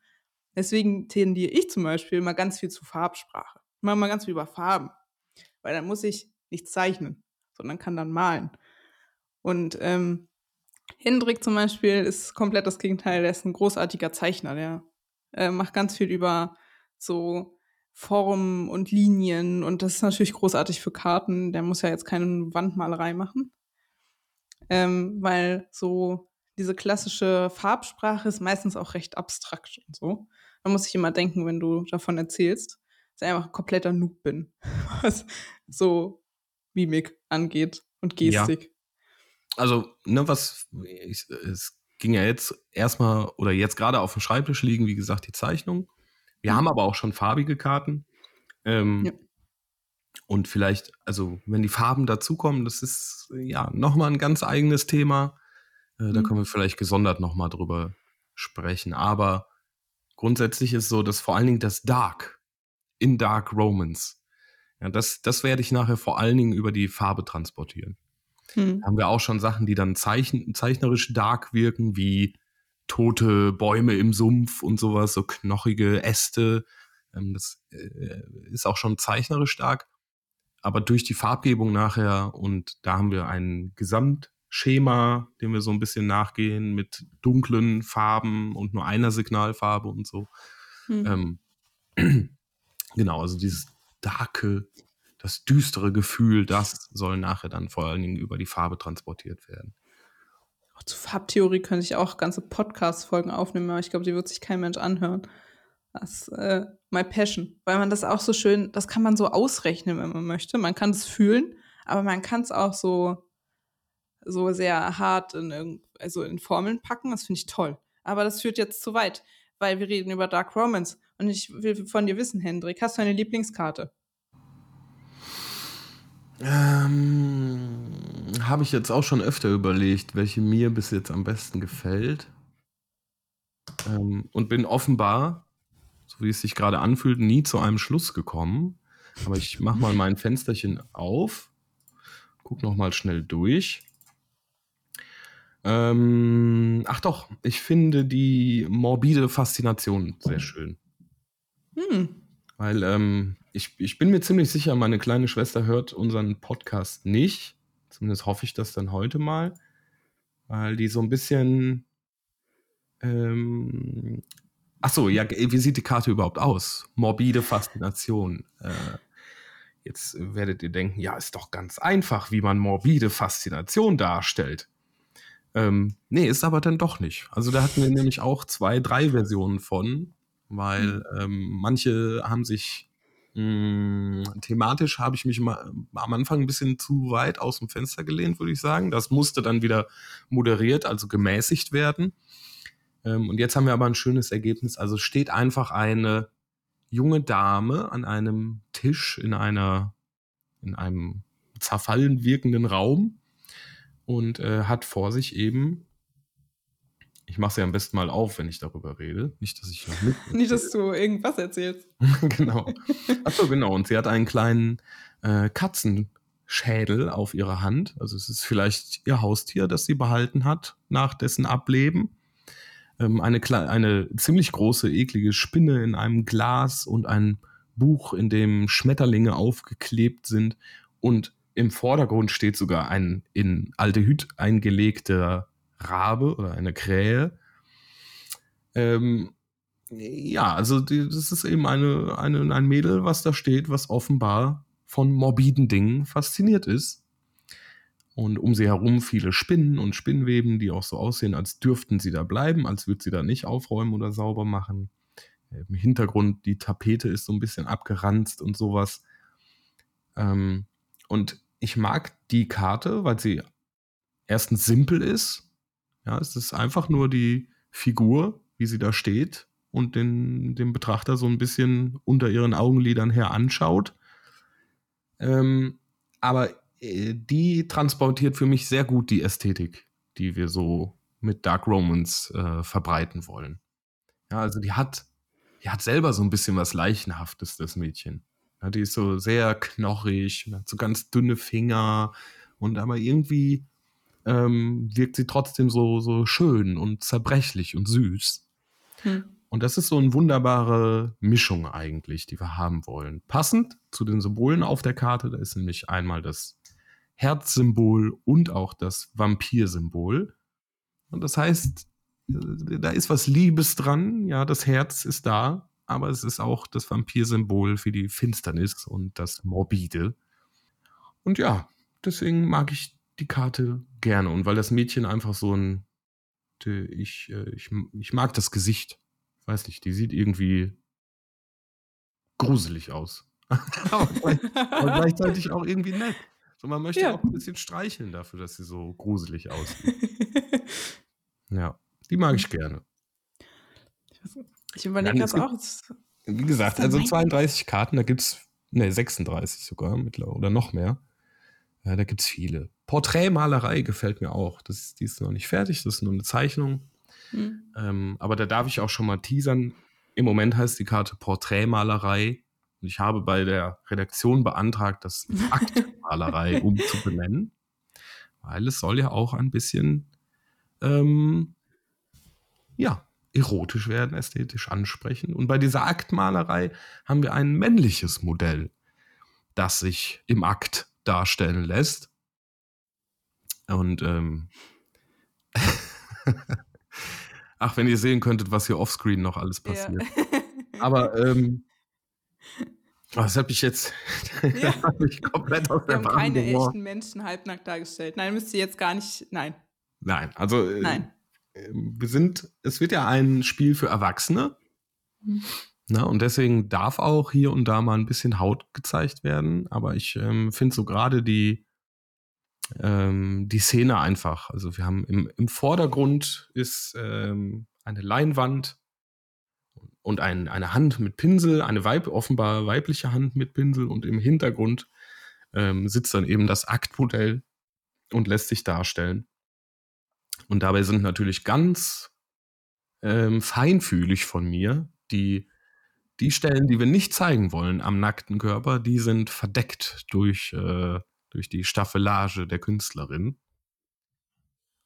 Deswegen tendiere ich zum Beispiel mal ganz viel zu Farbsprache. Ich mache mal ganz viel über Farben weil dann muss ich nicht zeichnen, sondern kann dann malen. Und ähm, Hendrik zum Beispiel ist komplett das Gegenteil. Der ist ein großartiger Zeichner. Der äh, macht ganz viel über so Formen und Linien. Und das ist natürlich großartig für Karten. Der muss ja jetzt keine Wandmalerei machen. Ähm, weil so diese klassische Farbsprache ist meistens auch recht abstrakt und so. Da muss ich immer denken, wenn du davon erzählst, dass ich einfach ein kompletter Noob bin, was so Mimik angeht und Gestik. Ja. Also, ne, was, ich, es ging ja jetzt erstmal oder jetzt gerade auf dem Schreibtisch liegen, wie gesagt, die Zeichnung. Wir mhm. haben aber auch schon farbige Karten. Ähm, ja. Und vielleicht, also wenn die Farben dazukommen, das ist ja nochmal ein ganz eigenes Thema. Äh, da mhm. können wir vielleicht gesondert nochmal drüber sprechen. Aber grundsätzlich ist so, dass vor allen Dingen das Dark in Dark Romans, ja, das, das werde ich nachher vor allen Dingen über die Farbe transportieren. Mhm. haben wir auch schon Sachen, die dann zeichen, zeichnerisch dark wirken, wie tote Bäume im Sumpf und sowas, so knochige Äste. Ähm, das äh, ist auch schon zeichnerisch stark. Aber durch die Farbgebung nachher und da haben wir ein Gesamtschema, dem wir so ein bisschen nachgehen mit dunklen Farben und nur einer Signalfarbe und so. Mhm. Ähm, genau, also dieses darke, das düstere Gefühl, das soll nachher dann vor allen Dingen über die Farbe transportiert werden. Zu Farbtheorie könnte ich auch ganze Podcast-Folgen aufnehmen, aber ich glaube, die wird sich kein Mensch anhören. Das ist äh, my passion, weil man das auch so schön, das kann man so ausrechnen, wenn man möchte. Man kann es fühlen, aber man kann es auch so, so sehr hart in, also in Formeln packen. Das finde ich toll. Aber das führt jetzt zu weit, weil wir reden über Dark Romance. Und ich will von dir wissen, Hendrik, hast du eine Lieblingskarte? Ähm, Habe ich jetzt auch schon öfter überlegt, welche mir bis jetzt am besten gefällt. Ähm, und bin offenbar, so wie es sich gerade anfühlt, nie zu einem Schluss gekommen. Aber ich mache mal mein Fensterchen auf, guck noch mal schnell durch. Ähm, ach doch, ich finde die morbide Faszination sehr schön. Hm. Weil ähm, ich, ich bin mir ziemlich sicher, meine kleine Schwester hört unseren Podcast nicht. Zumindest hoffe ich das dann heute mal. Weil die so ein bisschen. Ähm, ach so, ja, wie sieht die Karte überhaupt aus? Morbide Faszination. Äh, jetzt werdet ihr denken, ja, ist doch ganz einfach, wie man morbide Faszination darstellt. Ähm, nee, ist aber dann doch nicht. Also da hatten wir nämlich auch zwei, drei Versionen von, weil hm. ähm, manche haben sich hm, thematisch habe ich mich mal am Anfang ein bisschen zu weit aus dem Fenster gelehnt, würde ich sagen. Das musste dann wieder moderiert, also gemäßigt werden. Ähm, und jetzt haben wir aber ein schönes Ergebnis. Also steht einfach eine junge Dame an einem Tisch in einer, in einem zerfallen wirkenden Raum und äh, hat vor sich eben ich mache es ja am besten mal auf, wenn ich darüber rede. Nicht, dass ich noch mit. Nicht, dass du irgendwas erzählst. genau. Achso, genau. Und sie hat einen kleinen äh, Katzenschädel auf ihrer Hand. Also es ist vielleicht ihr Haustier, das sie behalten hat nach dessen Ableben. Ähm, eine, eine ziemlich große, eklige Spinne in einem Glas und ein Buch, in dem Schmetterlinge aufgeklebt sind. Und im Vordergrund steht sogar ein in Aldehyd eingelegter Rabe oder eine Krähe. Ähm, ja, also die, das ist eben eine, eine, ein Mädel, was da steht, was offenbar von morbiden Dingen fasziniert ist. Und um sie herum viele Spinnen und Spinnweben, die auch so aussehen, als dürften sie da bleiben, als würde sie da nicht aufräumen oder sauber machen. Im Hintergrund, die Tapete ist so ein bisschen abgeranzt und sowas. Ähm, und ich mag die Karte, weil sie erstens simpel ist ja, es ist einfach nur die Figur, wie sie da steht und den, den Betrachter so ein bisschen unter ihren Augenlidern her anschaut. Ähm, aber äh, die transportiert für mich sehr gut die Ästhetik, die wir so mit Dark Romans äh, verbreiten wollen. Ja, also die hat, die hat selber so ein bisschen was Leichenhaftes, das Mädchen. Ja, die ist so sehr knochig, hat so ganz dünne Finger und aber irgendwie ähm, wirkt sie trotzdem so, so schön und zerbrechlich und süß. Hm. Und das ist so eine wunderbare Mischung eigentlich, die wir haben wollen. Passend zu den Symbolen auf der Karte, da ist nämlich einmal das Herzsymbol und auch das Vampirsymbol. Und das heißt, äh, da ist was Liebes dran. Ja, das Herz ist da, aber es ist auch das Vampirsymbol für die Finsternis und das Morbide. Und ja, deswegen mag ich die Karte gerne. Und weil das Mädchen einfach so ein. Ich, äh, ich, ich mag das Gesicht. Weiß nicht, die sieht irgendwie gruselig aus. aber, gleichzeitig auch irgendwie nett. So, man möchte ja. auch ein bisschen streicheln dafür, dass sie so gruselig aussieht. ja. Die mag ich gerne. Ich überlege das auch. Wie gesagt, also 32 Karten, da gibt es, ne, 36 sogar mittlerweile oder noch mehr. Ja, da gibt es viele. Porträtmalerei gefällt mir auch. Das, die ist noch nicht fertig, das ist nur eine Zeichnung. Hm. Ähm, aber da darf ich auch schon mal teasern. Im Moment heißt die Karte Porträtmalerei. Und ich habe bei der Redaktion beantragt, das Aktmalerei umzubenennen. Weil es soll ja auch ein bisschen ähm, ja, erotisch werden, ästhetisch ansprechen. Und bei dieser Aktmalerei haben wir ein männliches Modell, das sich im Akt darstellen lässt. Und ähm, ach, wenn ihr sehen könntet, was hier offscreen noch alles passiert. Ja. Aber ähm, oh, das habe ich jetzt ja. hab ich komplett aus Wir der haben Bahn keine echten Menschen halbnackt dargestellt. Nein, müsst ihr jetzt gar nicht. Nein. Nein, also äh, Nein. Ähm, wir sind, es wird ja ein Spiel für Erwachsene. Mhm. Na, und deswegen darf auch hier und da mal ein bisschen Haut gezeigt werden. Aber ich ähm, finde so gerade die, ähm, die Szene einfach. Also wir haben im, im Vordergrund ist ähm, eine Leinwand und ein, eine Hand mit Pinsel, eine Weib, offenbar weibliche Hand mit Pinsel und im Hintergrund ähm, sitzt dann eben das Aktmodell und lässt sich darstellen. Und dabei sind natürlich ganz ähm, feinfühlig von mir die, die Stellen, die wir nicht zeigen wollen am nackten Körper, die sind verdeckt durch, äh, durch die Staffelage der Künstlerin.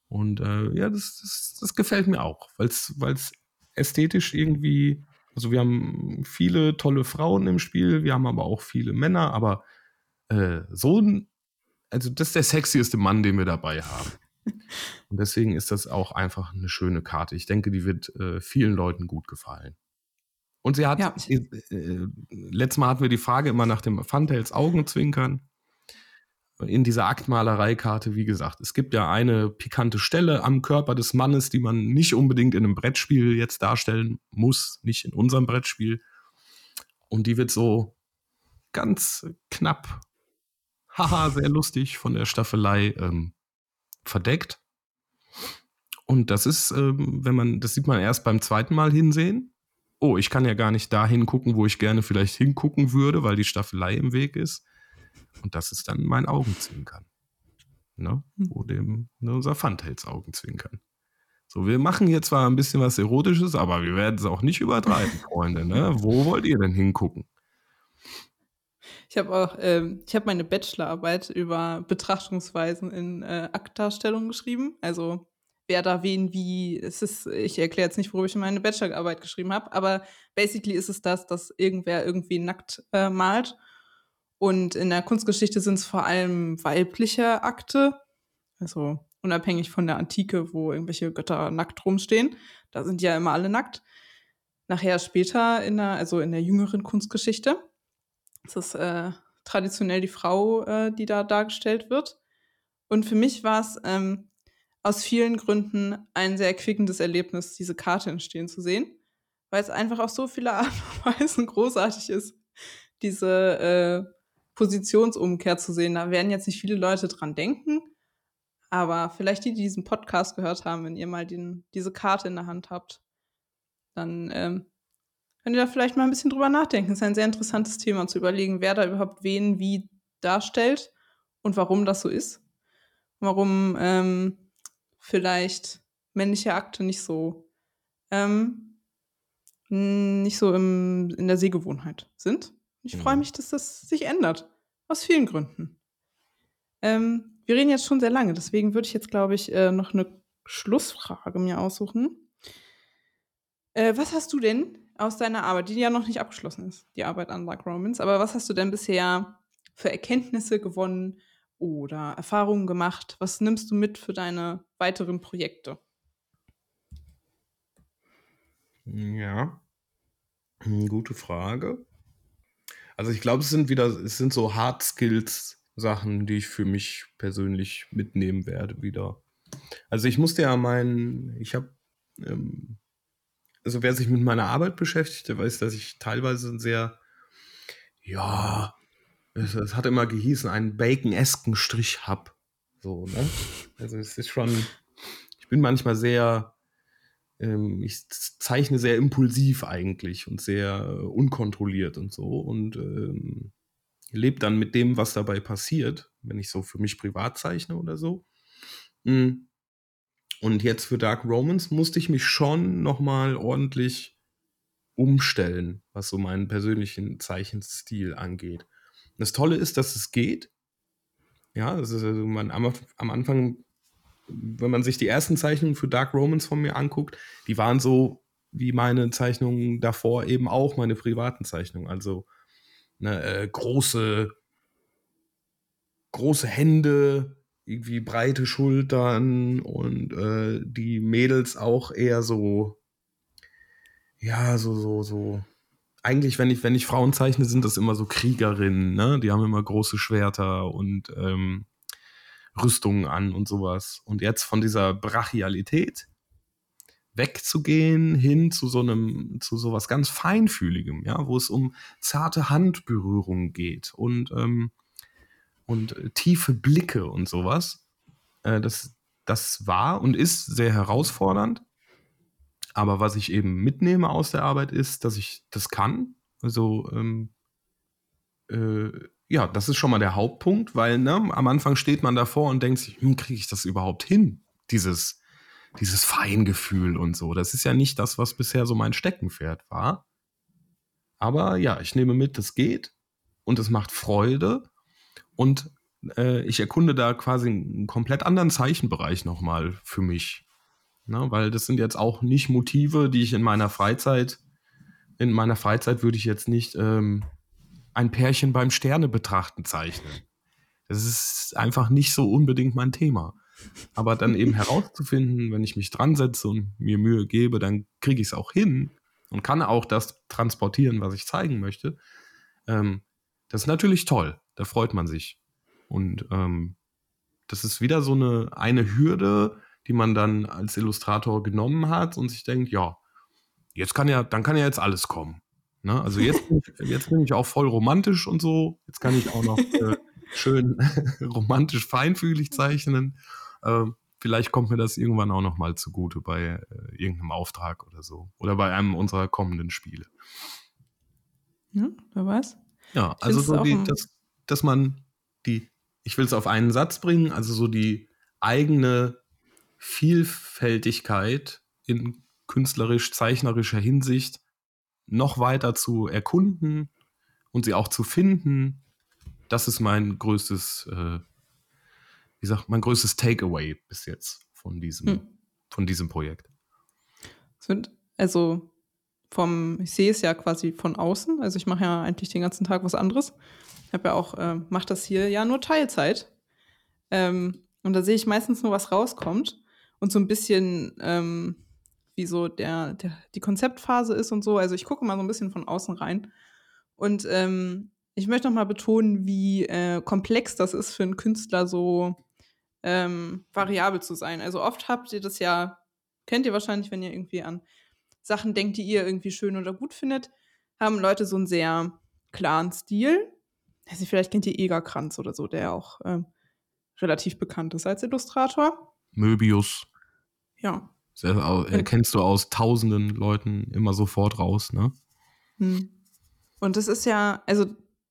Und äh, ja, das, das, das, gefällt mir auch, weil es ästhetisch irgendwie, also wir haben viele tolle Frauen im Spiel, wir haben aber auch viele Männer, aber äh, so ein, also das ist der sexieste Mann, den wir dabei haben. Und deswegen ist das auch einfach eine schöne Karte. Ich denke, die wird äh, vielen Leuten gut gefallen. Und sie hat, ja. äh, äh, letztes Mal hatten wir die Frage immer nach dem Funtails Augenzwinkern. In dieser Aktmalereikarte, wie gesagt, es gibt ja eine pikante Stelle am Körper des Mannes, die man nicht unbedingt in einem Brettspiel jetzt darstellen muss, nicht in unserem Brettspiel. Und die wird so ganz knapp, haha, sehr lustig von der Staffelei ähm, verdeckt. Und das ist, ähm, wenn man, das sieht man erst beim zweiten Mal hinsehen. Oh, ich kann ja gar nicht da hingucken, wo ich gerne vielleicht hingucken würde, weil die Staffelei im Weg ist. Und das ist dann mein Augenzwinkern. Ne? Hm. Wo dem ne, unser Funtails Augenzwinkern. So, wir machen hier zwar ein bisschen was Erotisches, aber wir werden es auch nicht übertreiben, Freunde. Ne? Wo wollt ihr denn hingucken? Ich habe auch, ähm, ich habe meine Bachelorarbeit über Betrachtungsweisen in äh, Aktdarstellung geschrieben. Also wer da wen wie, es ist, ich erkläre jetzt nicht, worüber ich meine Bachelorarbeit geschrieben habe, aber basically ist es das, dass irgendwer irgendwie nackt äh, malt. Und in der Kunstgeschichte sind es vor allem weibliche Akte, also unabhängig von der Antike, wo irgendwelche Götter nackt rumstehen. Da sind ja immer alle nackt. Nachher später in der, also in der jüngeren Kunstgeschichte es ist äh, traditionell die Frau, äh, die da dargestellt wird. Und für mich war es ähm, aus vielen Gründen ein sehr erquickendes Erlebnis, diese Karte entstehen zu sehen, weil es einfach auf so viele Art und Weisen großartig ist, diese äh, Positionsumkehr zu sehen. Da werden jetzt nicht viele Leute dran denken, aber vielleicht die, die diesen Podcast gehört haben, wenn ihr mal den, diese Karte in der Hand habt, dann ähm, Könnt ihr da vielleicht mal ein bisschen drüber nachdenken. Das ist ein sehr interessantes Thema zu überlegen, wer da überhaupt wen wie darstellt und warum das so ist. Warum ähm, vielleicht männliche Akte nicht so ähm, nicht so im, in der Sehgewohnheit sind. Ich freue mhm. mich, dass das sich ändert. Aus vielen Gründen. Ähm, wir reden jetzt schon sehr lange, deswegen würde ich jetzt, glaube ich, äh, noch eine Schlussfrage mir aussuchen. Äh, was hast du denn aus deiner Arbeit, die ja noch nicht abgeschlossen ist, die Arbeit an Dark Romans, aber was hast du denn bisher für Erkenntnisse gewonnen oder Erfahrungen gemacht? Was nimmst du mit für deine weiteren Projekte? Ja, hm, gute Frage. Also ich glaube, es sind wieder, es sind so Hard Skills Sachen, die ich für mich persönlich mitnehmen werde wieder. Also ich musste ja meinen, ich habe, ähm, also wer sich mit meiner Arbeit beschäftigt, der weiß, dass ich teilweise ein sehr, ja, es, es hat immer gehießen, einen bacon-esken Strich hab. So, ne? Also es ist schon, ich bin manchmal sehr, ähm, ich zeichne sehr impulsiv eigentlich und sehr äh, unkontrolliert und so und ähm, lebe dann mit dem, was dabei passiert, wenn ich so für mich privat zeichne oder so. Mm. Und jetzt für Dark Romans musste ich mich schon nochmal ordentlich umstellen, was so meinen persönlichen Zeichenstil angeht. Das Tolle ist, dass es geht. Ja, das ist also man am, am Anfang, wenn man sich die ersten Zeichnungen für Dark Romans von mir anguckt, die waren so wie meine Zeichnungen davor eben auch meine privaten Zeichnungen. Also ne, äh, große, große Hände, irgendwie breite Schultern und äh, die Mädels auch eher so, ja, so, so, so. Eigentlich, wenn ich, wenn ich Frauen zeichne, sind das immer so Kriegerinnen, ne? Die haben immer große Schwerter und ähm, Rüstungen an und sowas. Und jetzt von dieser Brachialität wegzugehen hin zu so einem, zu sowas ganz Feinfühligem, ja, wo es um zarte Handberührungen geht und, ähm, und äh, tiefe Blicke und sowas. Äh, das, das war und ist sehr herausfordernd. Aber was ich eben mitnehme aus der Arbeit ist, dass ich das kann. Also, ähm, äh, ja, das ist schon mal der Hauptpunkt, weil ne, am Anfang steht man davor und denkt sich, hm, kriege ich das überhaupt hin? Dieses, dieses Feingefühl und so. Das ist ja nicht das, was bisher so mein Steckenpferd war. Aber ja, ich nehme mit, es geht und es macht Freude und äh, ich erkunde da quasi einen komplett anderen Zeichenbereich nochmal für mich. Ne? Weil das sind jetzt auch nicht Motive, die ich in meiner Freizeit, in meiner Freizeit würde ich jetzt nicht ähm, ein Pärchen beim Sterne betrachten zeichnen. Das ist einfach nicht so unbedingt mein Thema. Aber dann eben herauszufinden, wenn ich mich dran setze und mir Mühe gebe, dann kriege ich es auch hin und kann auch das transportieren, was ich zeigen möchte. Ähm, das ist natürlich toll. Da freut man sich. Und ähm, das ist wieder so eine, eine Hürde, die man dann als Illustrator genommen hat und sich denkt, ja, jetzt kann ja, dann kann ja jetzt alles kommen. Ne? Also jetzt, jetzt bin ich auch voll romantisch und so. Jetzt kann ich auch noch äh, schön romantisch feinfühlig zeichnen. Ähm, vielleicht kommt mir das irgendwann auch noch mal zugute bei äh, irgendeinem Auftrag oder so. Oder bei einem unserer kommenden Spiele. Ja, wer weiß. Ja, also so die, dass, dass man die, ich will es auf einen Satz bringen, also so die eigene Vielfältigkeit in künstlerisch-zeichnerischer Hinsicht noch weiter zu erkunden und sie auch zu finden, das ist mein größtes äh, wie gesagt, mein größtes Takeaway bis jetzt von diesem, hm. von diesem Projekt. Also vom, ich sehe es ja quasi von außen. Also ich mache ja eigentlich den ganzen Tag was anderes. Ich habe ja auch, äh, mache das hier ja nur Teilzeit. Ähm, und da sehe ich meistens nur, was rauskommt. Und so ein bisschen, ähm, wie so der, der, die Konzeptphase ist und so. Also ich gucke mal so ein bisschen von außen rein. Und ähm, ich möchte noch mal betonen, wie äh, komplex das ist für einen Künstler, so ähm, variabel zu sein. Also oft habt ihr das ja, kennt ihr wahrscheinlich, wenn ihr irgendwie an Sachen denkt, die ihr irgendwie schön oder gut findet, haben Leute so einen sehr klaren Stil. Also vielleicht kennt ihr Egerkranz oder so, der auch ähm, relativ bekannt ist als Illustrator. Möbius. Ja. Erkennst du aus tausenden Leuten immer sofort raus, ne? Hm. Und das ist ja, also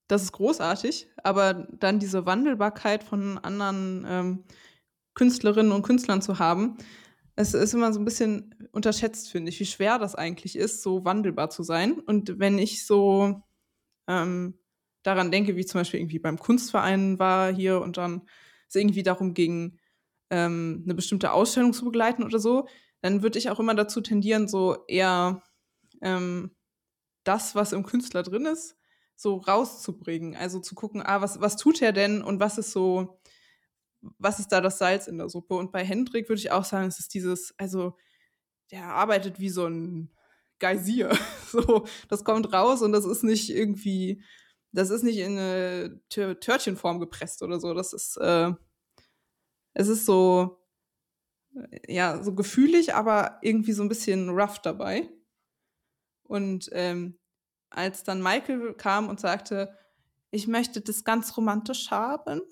das ist großartig, aber dann diese Wandelbarkeit von anderen ähm, Künstlerinnen und Künstlern zu haben, es ist immer so ein bisschen unterschätzt, finde ich, wie schwer das eigentlich ist, so wandelbar zu sein. Und wenn ich so ähm, daran denke, wie zum Beispiel irgendwie beim Kunstverein war hier und dann es irgendwie darum ging, ähm, eine bestimmte Ausstellung zu begleiten oder so, dann würde ich auch immer dazu tendieren, so eher ähm, das, was im Künstler drin ist, so rauszubringen. Also zu gucken, ah, was, was tut er denn und was ist so was ist da das Salz in der Suppe? Und bei Hendrik würde ich auch sagen, es ist dieses, also der arbeitet wie so ein Geysir. so, das kommt raus und das ist nicht irgendwie, das ist nicht in eine Tör Törtchenform gepresst oder so. Das ist, äh, es ist so, ja, so gefühlig, aber irgendwie so ein bisschen rough dabei. Und ähm, als dann Michael kam und sagte, ich möchte das ganz romantisch haben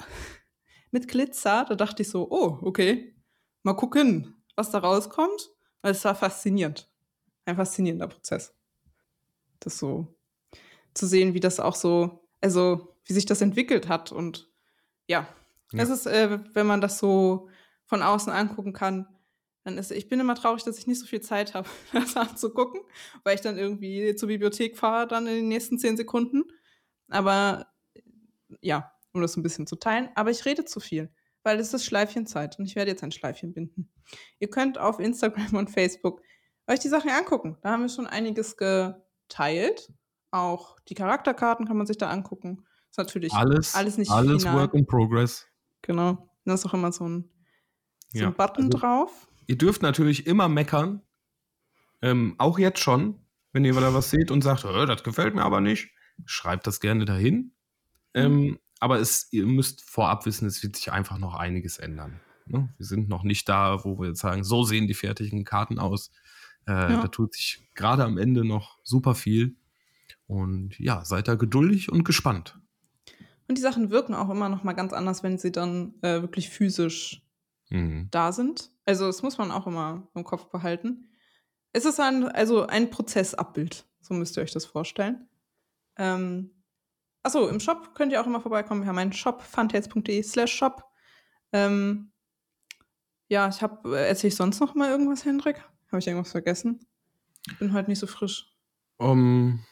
mit Glitzer, da dachte ich so, oh, okay, mal gucken, was da rauskommt. Weil es war faszinierend. Ein faszinierender Prozess. Das so zu sehen, wie das auch so, also wie sich das entwickelt hat. Und ja, ja. es ist, äh, wenn man das so von außen angucken kann, dann ist, ich bin immer traurig, dass ich nicht so viel Zeit habe, das anzugucken, weil ich dann irgendwie zur Bibliothek fahre, dann in den nächsten zehn Sekunden. Aber ja, um das ein bisschen zu teilen. Aber ich rede zu viel, weil es ist Schleifchenzeit und ich werde jetzt ein Schleifchen binden. Ihr könnt auf Instagram und Facebook euch die Sachen angucken. Da haben wir schon einiges geteilt. Auch die Charakterkarten kann man sich da angucken. Ist natürlich alles, alles nicht Alles final. Work in Progress. Genau. Da ist auch immer so ein, so ja, ein Button also, drauf. Ihr dürft natürlich immer meckern. Ähm, auch jetzt schon. Wenn ihr da was seht und sagt, das gefällt mir aber nicht, schreibt das gerne dahin. Ähm, mhm. aber es, ihr müsst vorab wissen, es wird sich einfach noch einiges ändern. Ne? Wir sind noch nicht da, wo wir jetzt sagen, so sehen die fertigen Karten aus. Äh, ja. Da tut sich gerade am Ende noch super viel. Und ja, seid da geduldig und gespannt. Und die Sachen wirken auch immer noch mal ganz anders, wenn sie dann äh, wirklich physisch mhm. da sind. Also das muss man auch immer im Kopf behalten. Es ist ein, also ein Prozessabbild, so müsst ihr euch das vorstellen. Ähm, achso, im Shop könnt ihr auch immer vorbeikommen. Wir haben einen Shop, funtails.de slash shop. Ähm, ja, ich habe, äh, erzähle ich sonst noch mal irgendwas, Hendrik? Habe ich irgendwas vergessen? Ich bin heute nicht so frisch. Um,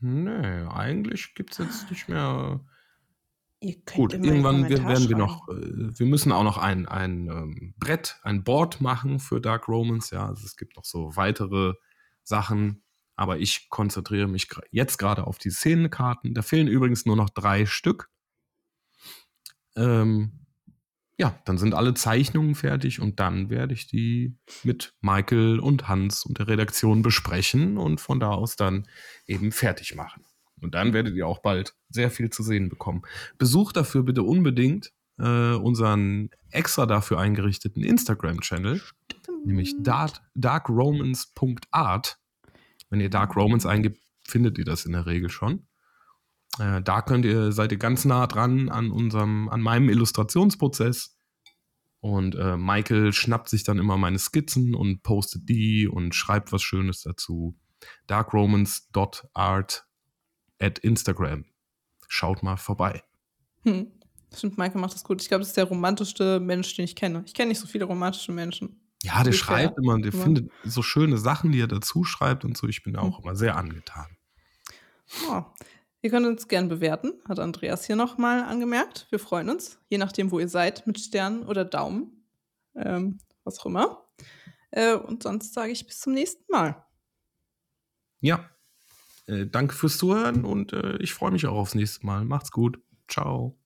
nee, eigentlich gibt es jetzt nicht mehr. Gut, irgendwann wir, werden wir noch, äh, wir müssen auch noch ein, ein ähm, Brett, ein Board machen für Dark Romans. Ja, also es gibt noch so weitere Sachen, aber ich konzentriere mich jetzt gerade auf die Szenenkarten. Da fehlen übrigens nur noch drei Stück. Ähm, ja, dann sind alle Zeichnungen fertig und dann werde ich die mit Michael und Hans und der Redaktion besprechen und von da aus dann eben fertig machen. Und dann werdet ihr auch bald sehr viel zu sehen bekommen. Besucht dafür bitte unbedingt äh, unseren extra dafür eingerichteten Instagram-Channel, nämlich dark, darkromans.art. Wenn ihr Dark Romans eingibt, findet ihr das in der Regel schon. Äh, da könnt ihr, seid ihr ganz nah dran an unserem, an meinem Illustrationsprozess. Und äh, Michael schnappt sich dann immer meine Skizzen und postet die und schreibt was Schönes dazu. darkromans.art at Instagram. Schaut mal vorbei. Hm. Stimmt, Michael macht das gut. Ich glaube, das ist der romantischste Mensch, den ich kenne. Ich kenne nicht so viele romantische Menschen. Ja, der schreibt immer, der immer. findet so schöne Sachen, die er dazu schreibt und so. Ich bin da auch hm. immer sehr angetan. Oh. Ihr könnt uns gern bewerten, hat Andreas hier nochmal angemerkt. Wir freuen uns, je nachdem, wo ihr seid, mit Sternen oder Daumen. Ähm, was auch immer. Äh, und sonst sage ich bis zum nächsten Mal. Ja, äh, danke fürs Zuhören und äh, ich freue mich auch aufs nächste Mal. Macht's gut. Ciao.